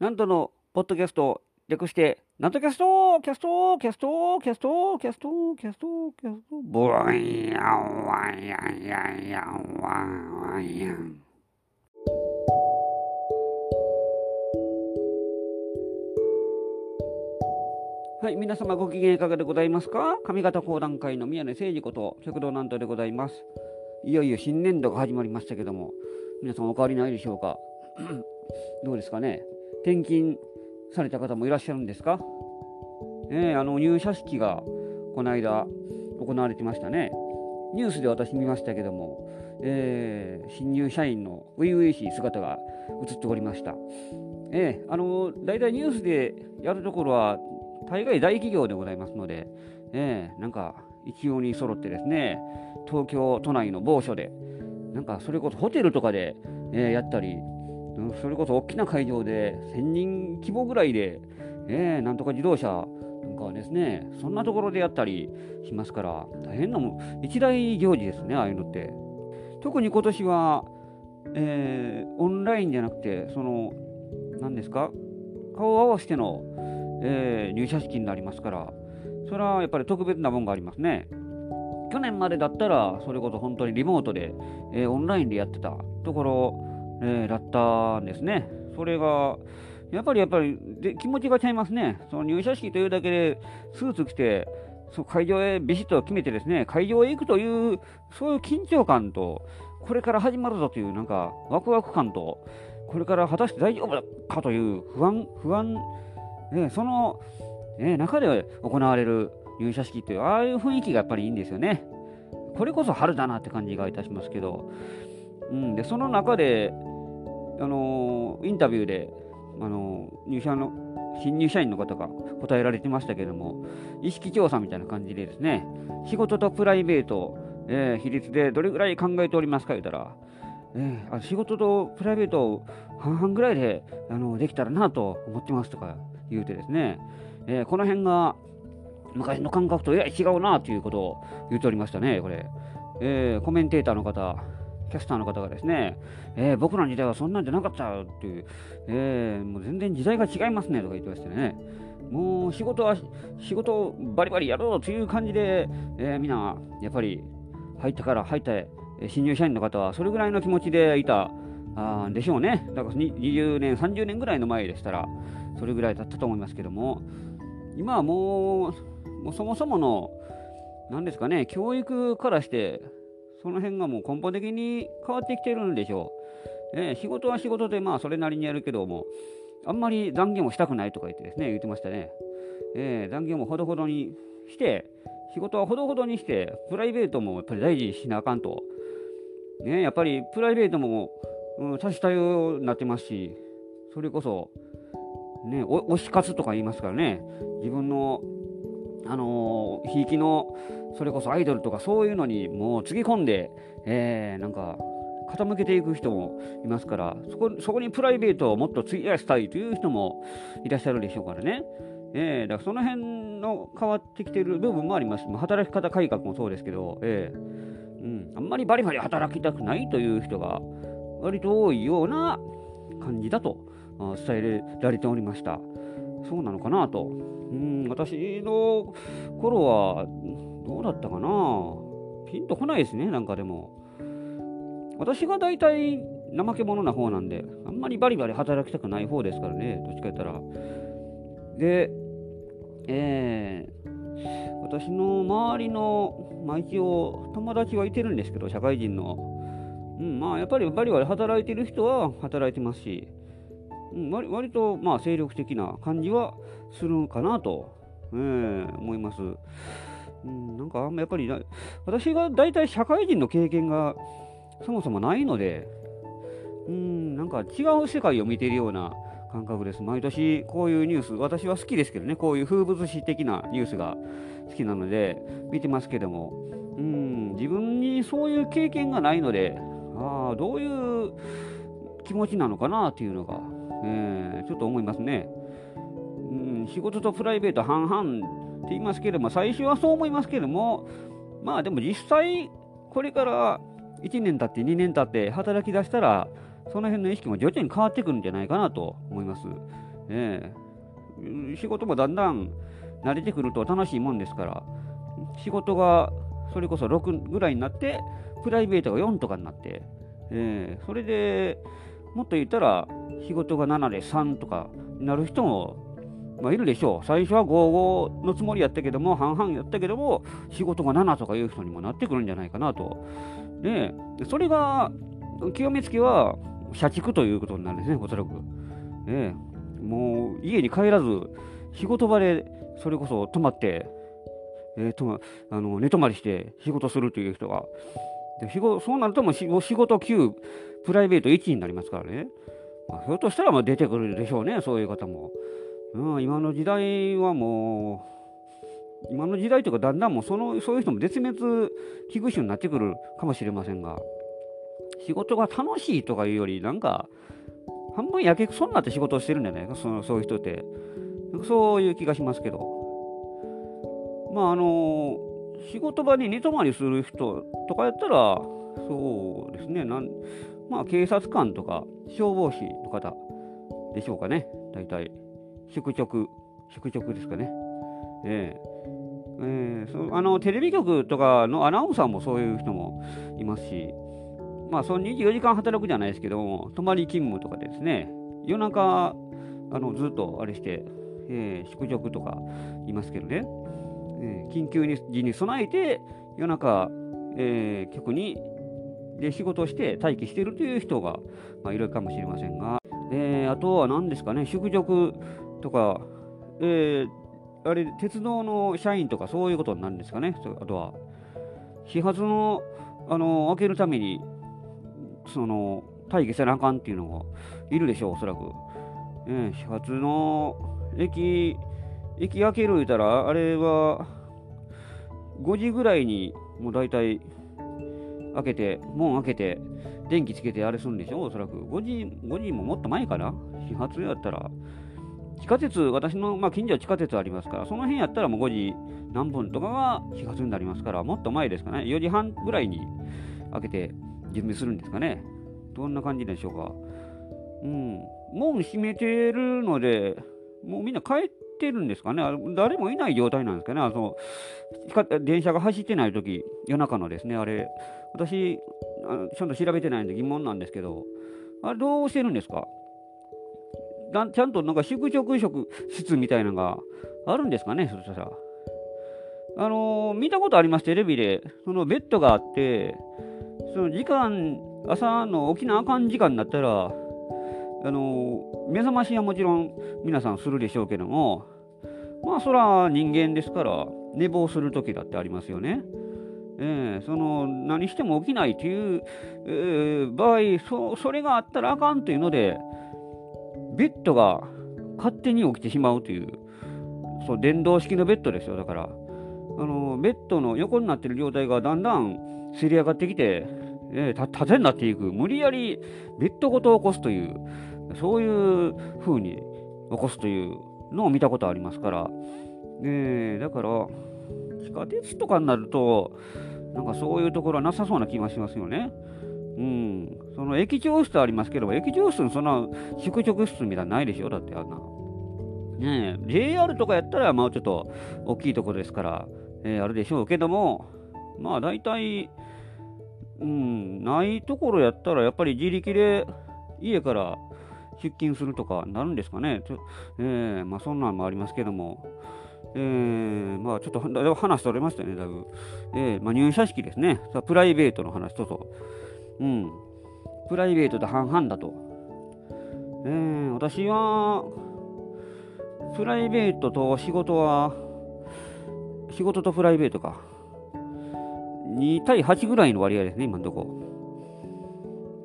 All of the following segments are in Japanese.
なんとのポッドキャスト略して、なんとキャストキャストキャストキャストキャストキャストキャストボワンヤンワンヤンヤンヤンワンワンヤン。はい、皆様ご機嫌いかがでございますか上方講談界の宮根誠司こと、食堂なんとでございます。いよいよ新年度が始まりましたけども、皆さんお変わりないでしょうかどうですかね転勤された方もいらっしゃるんですか？えーあの入社式がこの間行われてましたね。ニュースで私見ましたけども、えー新入社員の初々しい姿が映っておりました。えーあの大体ニュースでやるところは大概大企業でございますので、えーなんか一様に揃ってですね、東京都内の某所で、なんかそれこそホテルとかで、えーやったり、それこそ大きな会場で1000人規模ぐらいで、えーなんとか自動車なんかはですね、そんなところでやったりしますから、大変なもん、一大行事ですね、ああいうのって。特に今年は、えーオンラインじゃなくて、その、何ですか、顔を合わせての、えー入社式になりますから、それはやっぱり特別なもんがありますね。去年までだったら、それこそ本当にリモートで、えーオンラインでやってたところ、えーだったんですね。それが、やっぱりやっぱりで気持ちがちゃいますね。その入社式というだけで、スーツ着て、そ会場へビシッと決めてですね、会場へ行くという、そういう緊張感と、これから始まるぞという、なんか、ワクワク感と、これから果たして大丈夫かという不安、不安、えその、えー中で行われる入社式という、ああいう雰囲気がやっぱりいいんですよね。これこそ春だなって感じがいたしますけど、うん、でその中で、あのインタビューで、あの入社の新入社員の方が答えられてましたけども、意識調査みたいな感じでですね、仕事とプライベート、えー比率でどれぐらい考えておりますか言ったら、えーあ仕事とプライベートを半々ぐらいであのできたらなと思ってますとか言うてですね、えーこの辺が昔の感覚とやや違うなということを言っておりましたね、これ。えーコメンテーターの方、キャスターの方がですね、えー僕らの時代はそんなんじゃなかったっていう、えーもう全然時代が違いますねとか言ってましてね、もう仕事は仕事をバリバリやろうという感じで、えーみんなやっぱり入ったから入った新入社員の方はそれぐらいの気持ちでいたあでしょうね。だから20年、30年ぐらいの前でしたら、それぐらいだったと思いますけども、今はもう、もうそもそもの、なんですかね、教育からして、その辺がもう根本的に変わってきてるんでしょう。えー仕事は仕事で、まあ、それなりにやるけども、あんまり残業もしたくないとか言ってですね、言ってましたね。えー残業もほどほどにして、仕事はほどほどにして、プライベートもやっぱり大事にしなあかんと。ね、やっぱりプライベートも、うん、多種多様になってますし、それこそ、ね、推し活とか言いますからね、自分の、あの、ひいきの、それこそアイドルとかそういうのにもうつぎ込んで、えーなんか、傾けていく人もいますからそこ、そこにプライベートをもっと費やしたいという人もいらっしゃるでしょうからね。えーだからその辺の変わってきてる部分もあります。ま、働き方改革もそうですけど、えーうん、あんまりバリバリ働きたくないという人が割と多いような感じだと伝えられておりました。そうなのかなと。うん、私の頃はどうだったかなピンとこないですね、なんかでも。私が大体怠け者な方なんで、あんまりバリバリ働きたくない方ですからね、どっちか言ったら。で、えー私の周りの、まあ一応友達はいてるんですけど、社会人の。うん、まあやっぱりバリバリ働いてる人は働いてますし、割割とまあ精力的な感じはするかなと、えー思います。うん、なんかあんまやっぱり私が大体社会人の経験がそもそもないので、うん、なんか違う世界を見ているような感覚です。毎年こういうニュース、私は好きですけどね、こういう風物詩的なニュースが好きなので見てますけども、うん、自分にそういう経験がないので、ああ、どういう気持ちなのかなっていうのが、えーちょっと思いますね。うん、仕事とプライベート半々って言いますけれども、最初はそう思いますけれども、まあでも実際、これから1年経って2年経って働き出したら、その辺の意識も徐々に変わってくるんじゃないかなと思います。ええ仕事もだんだん慣れてくると楽しいもんですから、仕事がそれこそ6ぐらいになって、プライベートが4とかになって、えー、それでもっと言ったら、仕事が7で3とかなる人も、まあ、いるでしょう。最初は55のつもりやったけども、半々やったけども、仕事が7とかいう人にもなってくるんじゃないかなと。で、それが、極めつけは、社畜ということになるんですね、おそらく。ええ、もう家に帰らず、仕事場でそれこそ泊まって、えーとま、あの寝泊まりして仕事するという人が、でそうなるともう仕事9、プライベート1になりますからね、まあ、ひょっとしたらまあ出てくるでしょうね、そういう方も。うん、今の時代はもう、今の時代というか、だんだんもうそのそういう人も絶滅危惧種になってくるかもしれませんが、仕事が楽しいとかいうより、なんか、半分やけくそになって仕事をしてるんじゃないか、そのそういう人って。そういう気がしますけど。まあ、あの仕事場に寝泊まりする人とかやったら、そうですね、なんまあ、警察官とか消防士の方でしょうかね、大体。宿直、宿直ですかね。えー、えー、そあのテレビ局とかのアナウンサーもそういう人もいますし、まあ、その24時間働くじゃないですけども、泊まり勤務とかでですね、夜中、あのずっとあれして、えー、宿直とかいますけどね、えー、緊急時に備えて、夜中、えー、局にで仕事して待機しているという人が、まあ、いるかもしれませんが、えー、あとは何ですかね、宿直とか、えー、あれ、鉄道の社員とかそういうことになるんですかね、あとは、始発の、あの、開けるためにその待機せなあかんっていうのがいるでしょう、おそらく。えー、始発の駅、駅開ける言うたら、あれは5時ぐらいにもう大体開けて、門開けて、電気つけてあれするんでしょ、おそらく。5時、5時ももっと前かな？始発やったら。地下鉄、私の、まあ、近所は地下鉄ありますから、その辺やったらもう5時何分とかが始発になりますから、もっと前ですかね、4時半ぐらいに開けて、準備するんですかね。どんな感じでしょうか。うん。門閉めてるので、もうみんな帰ってるんですかね。誰もいない状態なんですかね。あの電車が走ってないとき、夜中のですね、あれ、私あ、ちゃんと調べてないんで疑問なんですけど、あれどうしてるんですか？ちゃんとなんか宿直職室みたいなのがあるんですかね、そしたら。あのー、見たことあります、テレビで。そのベッドがあって、その時間、朝の起きなあかん時間になったら、あの目覚ましはもちろん皆さんするでしょうけども、まあそら人間ですから寝坊する時だってありますよね。えー、その何しても起きないという、えー、場合そ、それがあったらあかんというので、ベッドが勝手に起きてしまうという、そう電動式のベッドですよ、だから、あのベッドの横になってる状態がだんだんせり上がってきて、えー、縦になっていく、無理やりベッドごと起こすという、そういう風に起こすというのを見たことありますから、ね、だから、地下鉄とかになると、なんかそういうところはなさそうな気がしますよね。うん、その駅長室ありますけど、駅長室にそんな宿直室みたいなないでしょ、だってあんな。ねえ、JR とかやったら、まあちょっと大きいところですから、えー、あるでしょうけども、まあ大体、うん、ないところやったら、やっぱり自力で家から出勤するとかなるんですかね。えー、まあそんなんもありますけども、えー、まあちょっと話しておりましたね、だいぶ。えー、まあ入社式ですね。プライベートの話とと。うん。プライベートと半々だと。えー、私は、プライベートと仕事は、仕事とプライベートか。2対8ぐらいの割合ですね、今のとこ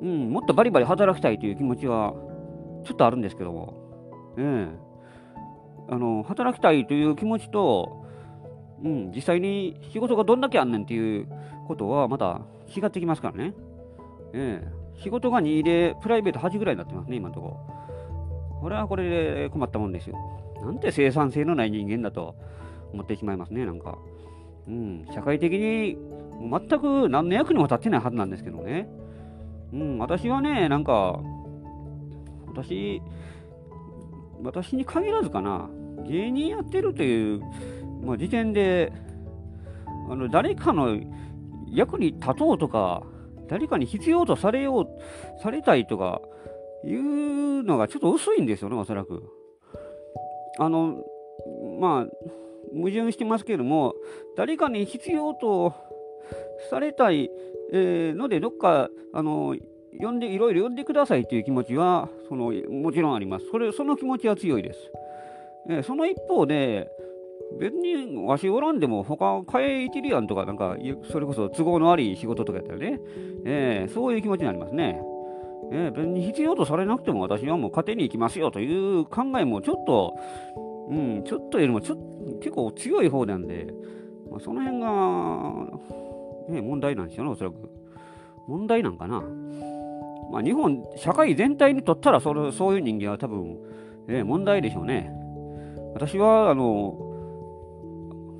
ろ。うん、もっとバリバリ働きたいという気持ちはちょっとあるんですけども、ええあの働きたいという気持ちと、うん、実際に仕事がどんだけあんねんっていうことはまた違ってきますからね。ええ仕事が2でプライベート8ぐらいになってますね、今のところ。これはこれで困ったもんですよ。なんて生産性のない人間だと思ってしまいますね、なんか。うん、社会的に全く何の役にも立ってないはずなんですけどね。うん、私はね、なんか、私、私に限らずかな、芸人やってるという、まあ、時点で、あの誰かの役に立とうとか、誰かに必要とされよう、されたいとかいうのがちょっと薄いんですよね、おそらく。あの、まあ、矛盾してますけれども、誰かに必要とされたい、えー、ので、どっか、あの、呼んで、いろいろ呼んでくださいという気持ちは、その、もちろんあります。それ、その気持ちは強いです。えー、その一方で、別にわしおらんでも他変えいてるやんとか、なんか、それこそ都合の悪い仕事とかやったらね、えー、そういう気持ちになりますね。えー、別に必要とされなくても私はもう勝手に行きますよという考えもちょっと、うん、ちょっとよりもちょ結構強い方なんで、まあ、その辺が、ね、問題なんですよね、おそらく。問題なんかな。まあ、日本、社会全体にとったらそれそういう人間は多分、えー、問題でしょうね。私は、あの、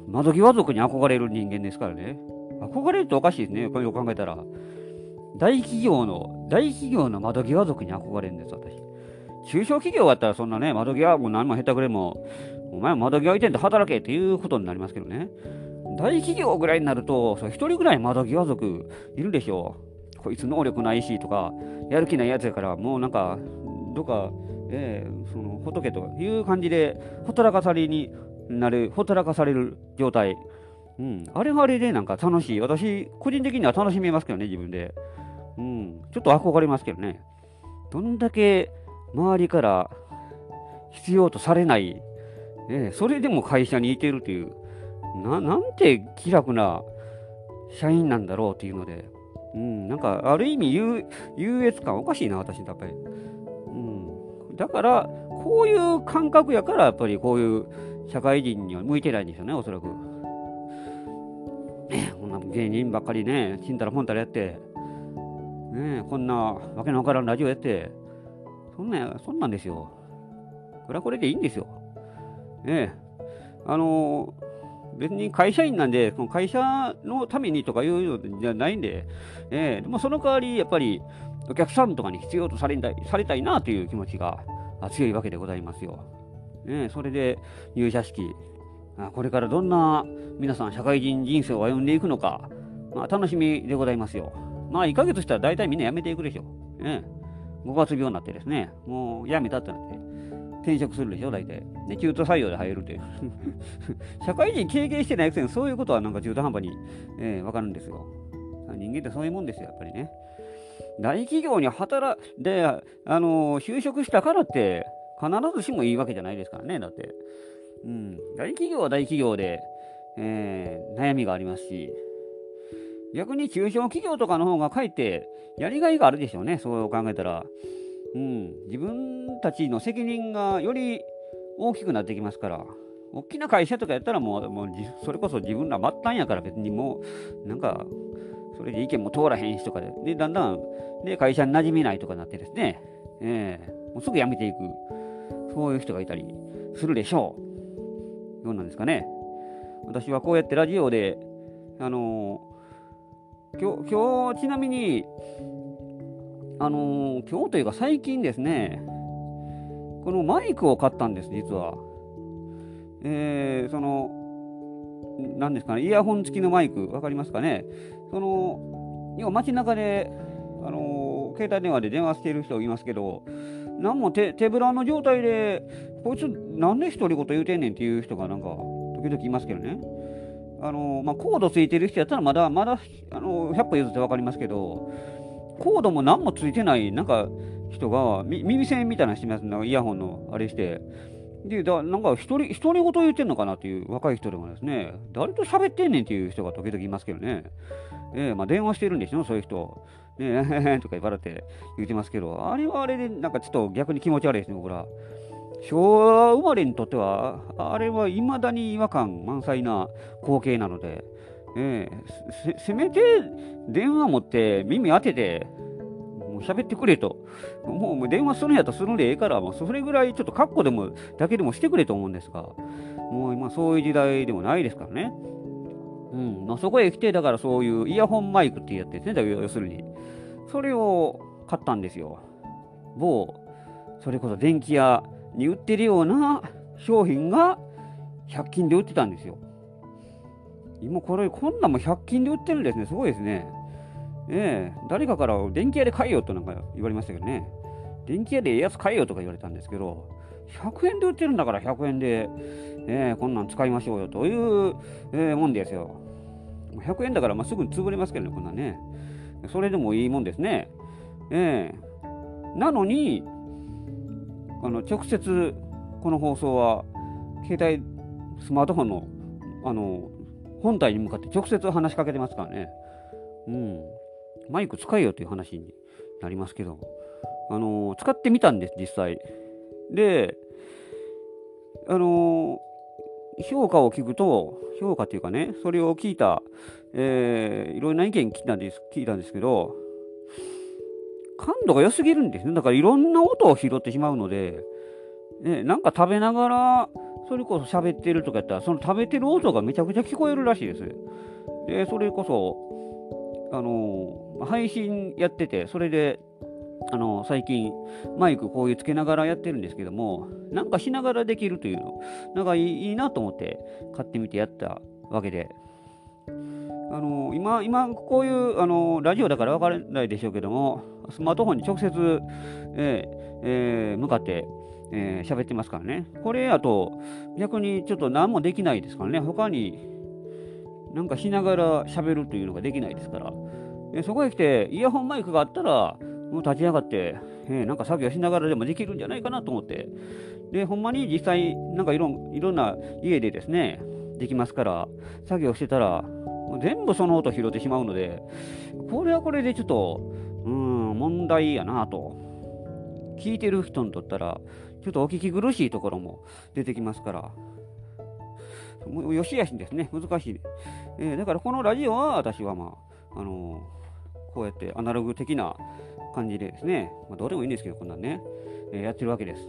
窓際族に憧れる人間ですからね。憧れるとおかしいですね、これを考えたら。大企業の、大企業の窓際族に憧れるんです、私。中小企業だったらそんなね、窓際も何も下手くれも、お前窓際移転で働けっていうことになりますけどね。大企業ぐらいになると、一人ぐらい窓際族いるでしょう。こいつ能力ないしとか、やる気ないやつやから、もうなんか、どっか、えー、その、ほとけという感じで、ほったらかされになる、ほったらかされる状態。うん、あれはあれでなんか楽しい。私、個人的には楽しめますけどね、自分で。うん、ちょっと憧れますけどね。どんだけ周りから必要とされない、ね、それでも会社にいてるという、ななんて気楽な社員なんだろうっていうので、うん、なんかある意味優優越感おかしいな、私、やっぱり。うん、だから、こういう感覚やから、やっぱりこういう社会人には向いてないんですよね、おそらく。ねこんな芸人ばっかりね、ちんたらぽんたらやって、ねこんなわけのわからんラジオやって、そんな、そんなんですよ。これはこれでいいんですよ。ねあの、別に会社員なんで、この会社のためにとかいうのじゃないんで、えー、でもその代わり、やっぱりお客さんとかに必要とされたいされたいなという気持ちが強いわけでございますよ。ね、それで入社式、これからどんな皆さん社会人人生を歩んでいくのか、まあ、楽しみでございますよ。まあ、1ヶ月したら大体みんな辞めていくでしょう。ね、5月病になってですね、もう辞めたってなって、転職するでしょ、大体。で、中途採用で入るという。社会人経験してないくせに、そういうことはなんか中途半端に、えー、分かるんですよ。人間ってそういうもんですよ、やっぱりね。大企業に働で、あの就職したからって、必ずしもいいわけじゃないですからね、だって。うん、大企業は大企業で、えー、悩みがありますし、逆に中小企業とかの方がかえってやりがいがあるでしょうね、そう考えたら。うん、自分たちの責任がより大きくなってきますから、大きな会社とかやったらもう、もうそれこそ自分ら末端やから別にもう、なんか、それで意見も通らへんしとかで、でだんだん、で、会社に馴染めないとかなってですね、えー、もうすぐ辞めていく、そういう人がいたりするでしょう。どうなんですかね。私はこうやってラジオで、あのー今日、今日ちなみに、あのー、今日というか最近ですね、このマイクを買ったんです、実は。えー、その、何ですかね、イヤホン付きのマイク、分かりますかね？その、要は街中で、あのー、携帯電話で電話している人いますけど、何も手手ぶらの状態で、こいつなんで独り言言うてんねんっていう人がなんか、時々いますけどね。あのまあ、コードついてる人やったらまだ、まだ、あの100歩譲って分かりますけど、コードも何もついてない、なんか、人が、耳栓みたいなしてますね、イヤホンのあれして。で、だなんか、一人、独り言言ってんのかなっていう若い人でもですね、誰と喋ってんねんっていう人が時々いますけどね。えー、まあ、電話してるんでしょ、そういう人。ねえ、とか言われて言ってますけど、あれはあれで、なんかちょっと逆に気持ち悪いですね、僕ら。昭和生まれにとっては、あれはいまだに違和感満載な光景なので、えー、せめて電話持って耳当てて、もう喋ってくれと。もう電話するんやとするんでええから、もうそれぐらいちょっとカッコでも、だけでもしてくれと思うんですが、もう今そういう時代でもないですからね。うん。まあ、そこへ来て、だからそういうイヤホンマイクってやってですね、要するに。それを買ったんですよ。某、それこそ電気屋に売ってるような商品が100均で売ってたんですよ。今これ、こんなんも100均で売ってるんですね。すごいですね。ええ誰かから電気屋で買えよとなんか言われましたけどね。電気屋でええやつ買えよとか言われたんですけど、100円で売ってるんだから100円で、ええこんなん使いましょうよという、ええもんですよ。100円だからまあすぐに潰れますけどね、こんなんね。それでもいいもんですね。ええなのに、あの直接この放送は携帯スマートフォンのあの本体に向かって直接話しかけてますからね。うん。マイク使えよという話になりますけど、あの使ってみたんです、実際。で、あの評価を聞くと、評価っていうかね、それを聞いた、えー、いろんな意見聞いたんです聞いたんですけど、感度が良すぎるんですね。だからいろんな音を拾ってしまうので、ね、なんか食べながら、それこそ喋ってるとかやったら、その食べてる音がめちゃくちゃ聞こえるらしいです。で、それこそ、あの、配信やってて、それで、あの、最近、マイクこういうつけながらやってるんですけども、なんかしながらできるというの、なんかいいなと思って買ってみてやったわけで、あの今、今こういうあのラジオだから分からないでしょうけども、スマートフォンに直接、えーえー、向かってえー、喋ってますからね。これやと逆にちょっと何もできないですからね。他になんかしながら喋るというのができないですから。えそこへ来てイヤホンマイクがあったらもう立ち上がって、え、なんか作業しながらでもできるんじゃないかなと思って。で、ほんまに実際なんかいろいろんな家でですね、できますから、作業してたら、全部その音拾ってしまうので、これはこれでちょっと、うん、問題やなと。聞いてる人にとったら、ちょっとお聞き苦しいところも出てきますから、よしあしですね、難しい、えー、だからこのラジオは私はまあ、あのー、こうやってアナログ的な感じでですね、まあ、どうでもいいんですけど、こんなんね、えー、やってるわけです。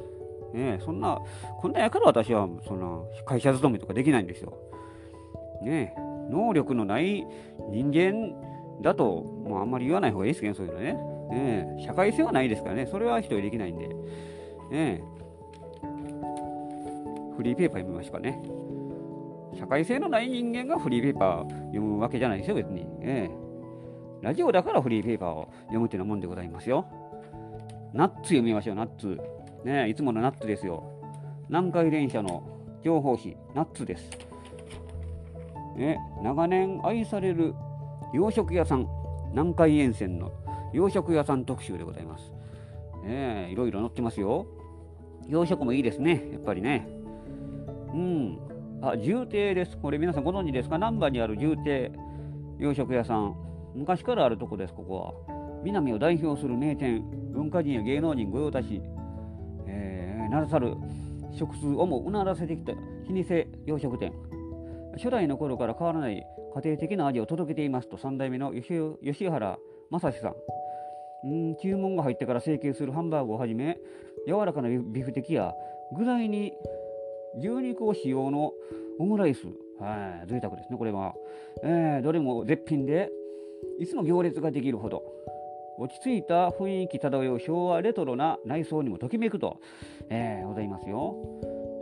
ね、そんな、こんなやから私はそんな会社勤めとかできないんですよ。ね、能力のない人間だと、もうあんまり言わない方がいいですけどね、そういうのね。ね社会性はないですからね、それは一人できないんで。ねフリーペーパー読みましょうかね。社会性のない人間がフリーペーパー読むわけじゃないですよ、別に。ええ、ラジオだからフリーペーパーを読むっていうようなもんでございますよ。ナッツ読みましょう、ナッツ。ねいつものナッツですよ。南海電車の情報誌、ナッツです。ね、長年愛される洋食屋さん、南海沿線の洋食屋さん特集でございます。ねいろいろ載ってますよ。洋食もいいですね、やっぱりね。うん。あ、重亭です。これ皆さんご存知ですか？難波にある重亭洋食屋さん。昔からあるとこです、ここは。南を代表する名店、文化人や芸能人御用達、えー、名だたる食通をもうならせてきた老舗洋食店。初代の頃から変わらない家庭的な味を届けていますと3代目の吉原正史さん。うん注文が入ってから成形するハンバーグをはじめ柔らかなビフテキや具材に牛肉を使用のオムライス。はい、贅沢ですね、これは。えー、どれも絶品で、いつも行列ができるほど、落ち着いた雰囲気漂う昭和レトロな内装にもときめくと、えー、ございますよ。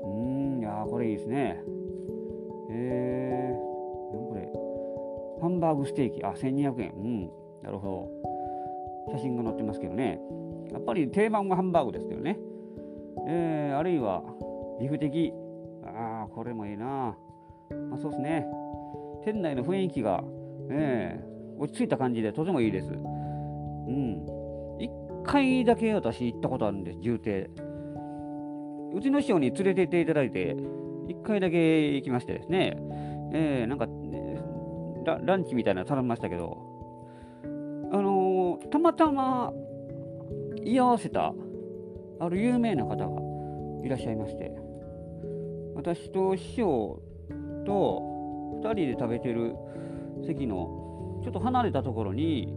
うん、いやこれいいですね。えー、ハンバーグステーキ、あ、1200円。うん、なるほど。写真が載ってますけどね。やっぱり定番はハンバーグですけどね。えー、あるいは、ビフ的ああ、これもいいな。まあ、そうですね。店内の雰囲気が、えー、落ち着いた感じでとてもいいです。うん。一回だけ私行ったことあるんです、重低。うちの師匠に連れて行っていただいて、一回だけ行きましてですね、えー、なんか、ラランチみたいなの頼みましたけど、あのー、たまたま居合わせたある有名な方がいらっしゃいまして、私と師匠と2人で食べてる席のちょっと離れたところに、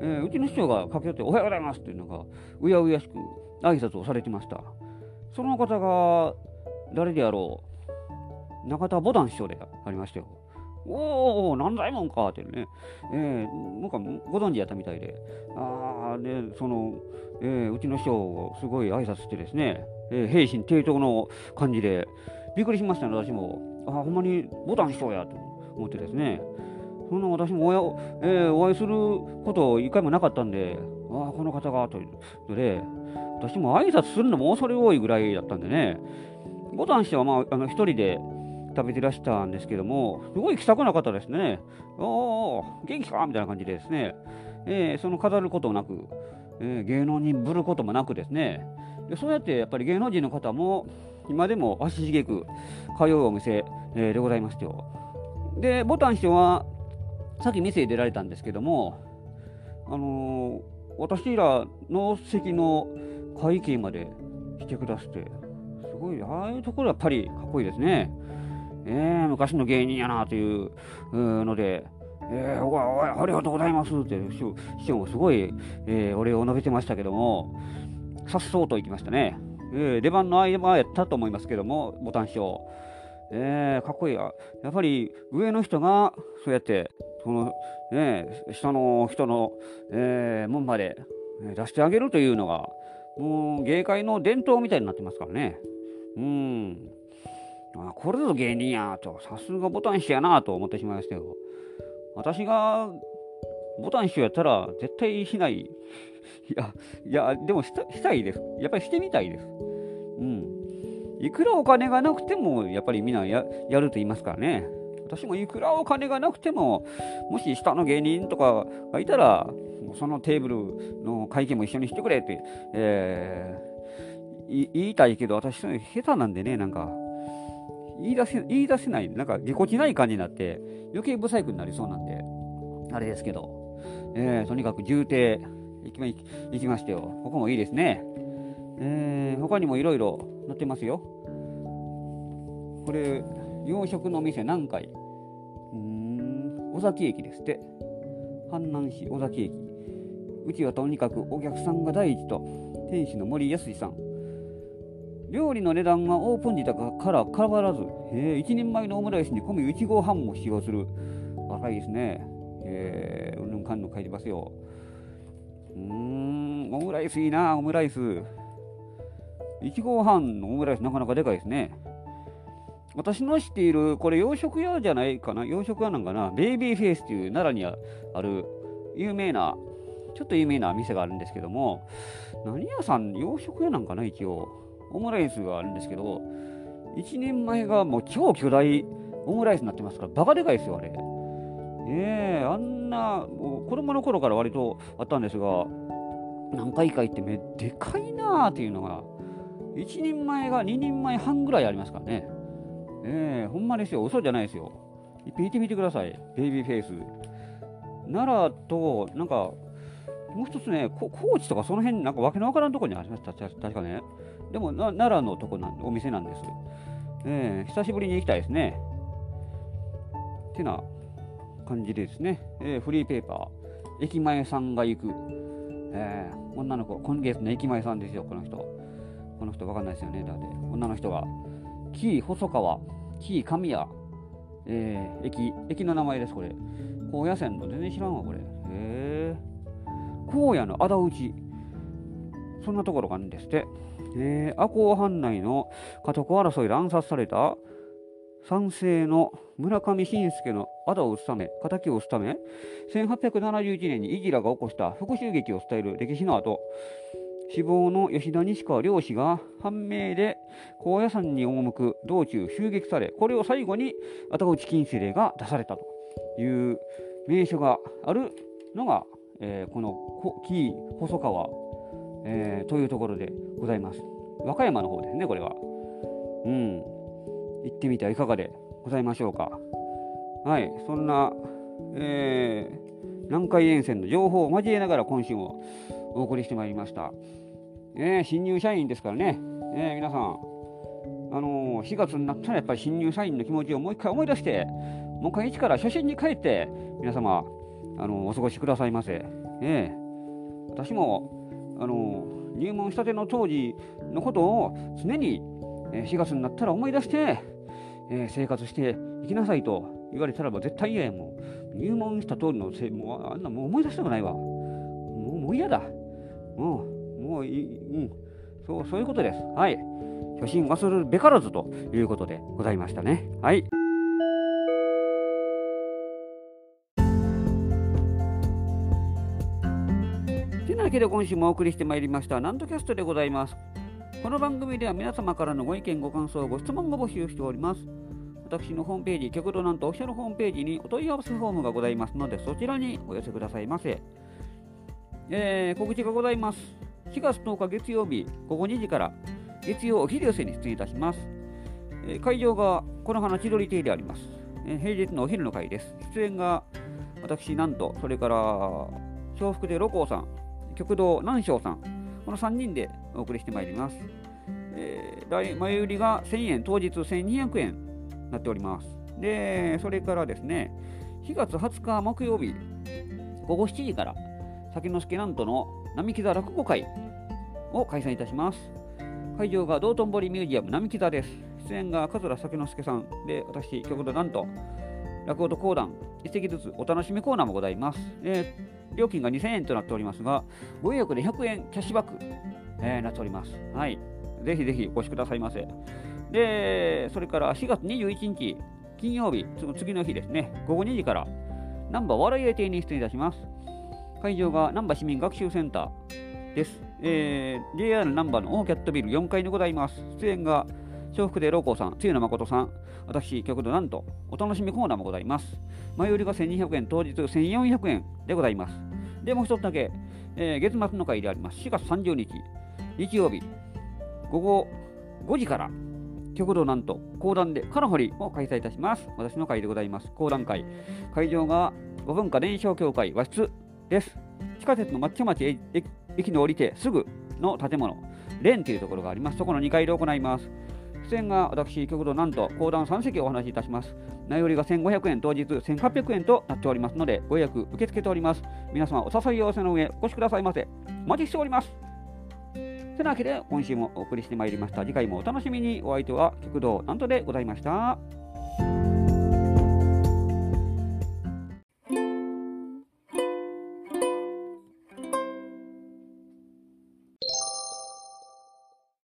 えー、うちの師匠が駆け寄って「おはようございます」っていうのがうやうやしく挨拶をされてました。その方が誰であろう中田ボタン師匠でありましたよおお、何だいもんかってね、えー、僕はご存知やったみたいで、あやね、その、えー、うちの師匠をすごい挨拶してですね、えー、平身低頭の感じで、びっくりしましたね、私も。あ、ほんまにボタン師匠やと思ってですね。そんな私もお,、えー、お会いすること一回もなかったんで、ああ、この方がということで、私も挨拶するのも恐れ多いぐらいだったんでね、ボタン師匠は、まあ、あの一人で食べてらしたんですけども、すごい気さくな方ですね。おお、元気かみたいな感じでですね、えー、その飾ることもなく、えー、芸能人ぶることもなくですね、でそうやってやっぱり芸能人の方も今でも足しげく通うお店、えー、でございますよ。で、ボタン師匠はさっき店に出られたんですけども、あのー、私らの席の会計まで来てくださって、すごい、ああいうところやっぱりかっこいいですね。えー、昔の芸人やなというので、えー、おおありがとうございますって師匠もすごい、えー、お礼を述べてましたけども、さっそうと行きましたね。えー、出番の合間やったと思いますけども、ボタン師匠。えー、かっこいいや。やっぱり上の人がそうやって、その、ね、下の人の、えー、門まで出してあげるというのが、もう芸界の伝統みたいになってますからね。うん。あこれぞ芸人やと、さすがボタン師やなと思ってしまいましたよ。私がボタン師やったら絶対しない。いや、いや、でもしたいです。やっぱりしてみたいです。うん。いくらお金がなくても、やっぱりみんなやると言いますからね。私もいくらお金がなくても、もし下の芸人とかがいたら、そのテーブルの会計も一緒にしてくれって、えー、言いたいけど、私、下手なんでね、なんか、言い出せ言い出せない、なんかぎこちない感じになって、余計不細工になりそうなんで、あれですけど、えー、とにかく重低行きま行きましたよ。ここもいいですね。えー、他にもいろいろ載ってますよ。これ、洋食の店何回？うーん、尾崎駅ですって。阪南市尾崎駅。うちはとにかくお客さんが第一と、店主の森康さん。料理の値段がオープン時だから変わらず、えー、一人前のオムライスに込み1合半も使用する。若いですね。えー、うんぬんかんぬん書いてますよ。うーん、オムライスいいな、オムライス。1合半のオムライスなかなかでかいですね。私の知っている、これ洋食屋じゃないかな？洋食屋なんかな？ベイビーフェイスっていう奈良にある有名な、ちょっと有名な店があるんですけども、何屋さん、洋食屋なんかな一応。オムライスがあるんですけど、1年前がもう超巨大オムライスになってますから、バカでかいですよ、あれ。ええ、あんな、もう子供の頃から割とあったんですが、何回か行ってめでかいなーっていうのが、1人前が2人前半ぐらいありますからね。ええ、ほんまですよ、嘘じゃないですよ。行ってみてください、ベイビーフェイス。奈良と、なんか、もう一つね、高知とかその辺、なんかわけのわからんところにありました、確かね。でも奈良のとこなんお店なんです。えー、久しぶりに行きたいですね。ってな感じですね、えー、フリーペーパー、駅前さんが行く、えー、女の子、今月の駅前さんですよ、この人。この人わかんないですよね、だって。女の人が、紀伊細川、紀伊神谷、えー、駅、駅の名前です、これ。高野線の、全然知らんわ、これ。えー、荒野の仇討ち。そんなところがあるんですって。えー、赤穂藩内の家督争いで暗殺された賛成の村上信介の仇を討つため、敵を討つため、1871年にイギラが起こした復讐劇を伝える歴史の後、死亡の吉田西川両氏が判明で高野山に赴く道中襲撃され、これを最後に仇討ち禁止令が出されたという名所があるのが、えー、この紀伊細川えー、というところでございます。和歌山の方ですね、これは。うん。行ってみてはいかがでございましょうか。はい、そんな、えー、南海沿線の情報を交えながら今週もお送りしてまいりました。えー、新入社員ですからね、えー、皆さん、あのー、4月になったらやっぱり新入社員の気持ちをもう一回思い出して、もう一回一から初心に帰って、皆様、あの、お過ごしくださいませ。えー、私もあの入門したての当時のことを常にえ4月になったら思い出して、え、生活していきなさいと言われたらば絶対嫌やもう入門した通りのせいもうあんなもう思い出したくないわもうもう嫌だもう、もういい、うん。そう、そういうことです。はい。初心忘れるべからずということでございましたね。はい。けで今週もお送りしてまいりました、なんとキャストでございます。この番組では皆様からのご意見、ご感想、ご質問を募集しております。私のホームページ、極度なんとオフィシャルホームページにお問い合わせフォームがございますので、そちらにお寄せくださいませ。えー、告知がございます。4月10日月曜日午後2時から月曜お昼寄せに出演いたします。えー、会場がこの花千鳥亭であります、えー、平日のお昼の会です。出演が私、なんと、それから笑福で六甲さん、極道南昌さん、この3人でお送りしてまいります。えー、前売りが1000円、当日1200円になっております。で、それからですね、4月20日木曜日、午後7時から、酒之助なんとの並木座落語会を開催いたします。会場が道頓堀ミュージアム並木座です。出演が桂酒之助さんで、私、極度なんと、落語と講談、一席ずつお楽しみコーナーもございます。えー、料金が2000円となっておりますが、ご予約で100円キャッシュバック、えー、なっております。はい。ぜひぜひお越しくださいませ。で、それから4月21日、金曜日、その次の日ですね、午後2時から、ナンバー笑い屋亭に出演いたします。会場が難波市民学習センターです。えー、JR 難波のオーキャットビル4階にございます。出演が笑福亭老子さん、露野誠さん、私、極度なんと、お楽しみコーナーもございます。前売りが1200円、当日1400円でございます。で、もう一つだけ、えー、月末の会であります。4月30日、日曜日、午後5時から、極度なんと講談でカラホリを開催いたします。私の会でございます。講談会。会場が五文化伝承協会和室です。地下鉄の抹茶町駅の降りてすぐの建物、レンというところがあります。そこの2階で行います。出演が私、極度なんと講談3席をお話しいたします。内容が1500円、当日1800円となっておりますので、ご予約受け付けております。皆様、お誘い合わせの上、お越しくださいませ。お待ちしております。てなわけで、今週もお送りしてまいりました。次回もお楽しみに。お相手は極道なんとでございました。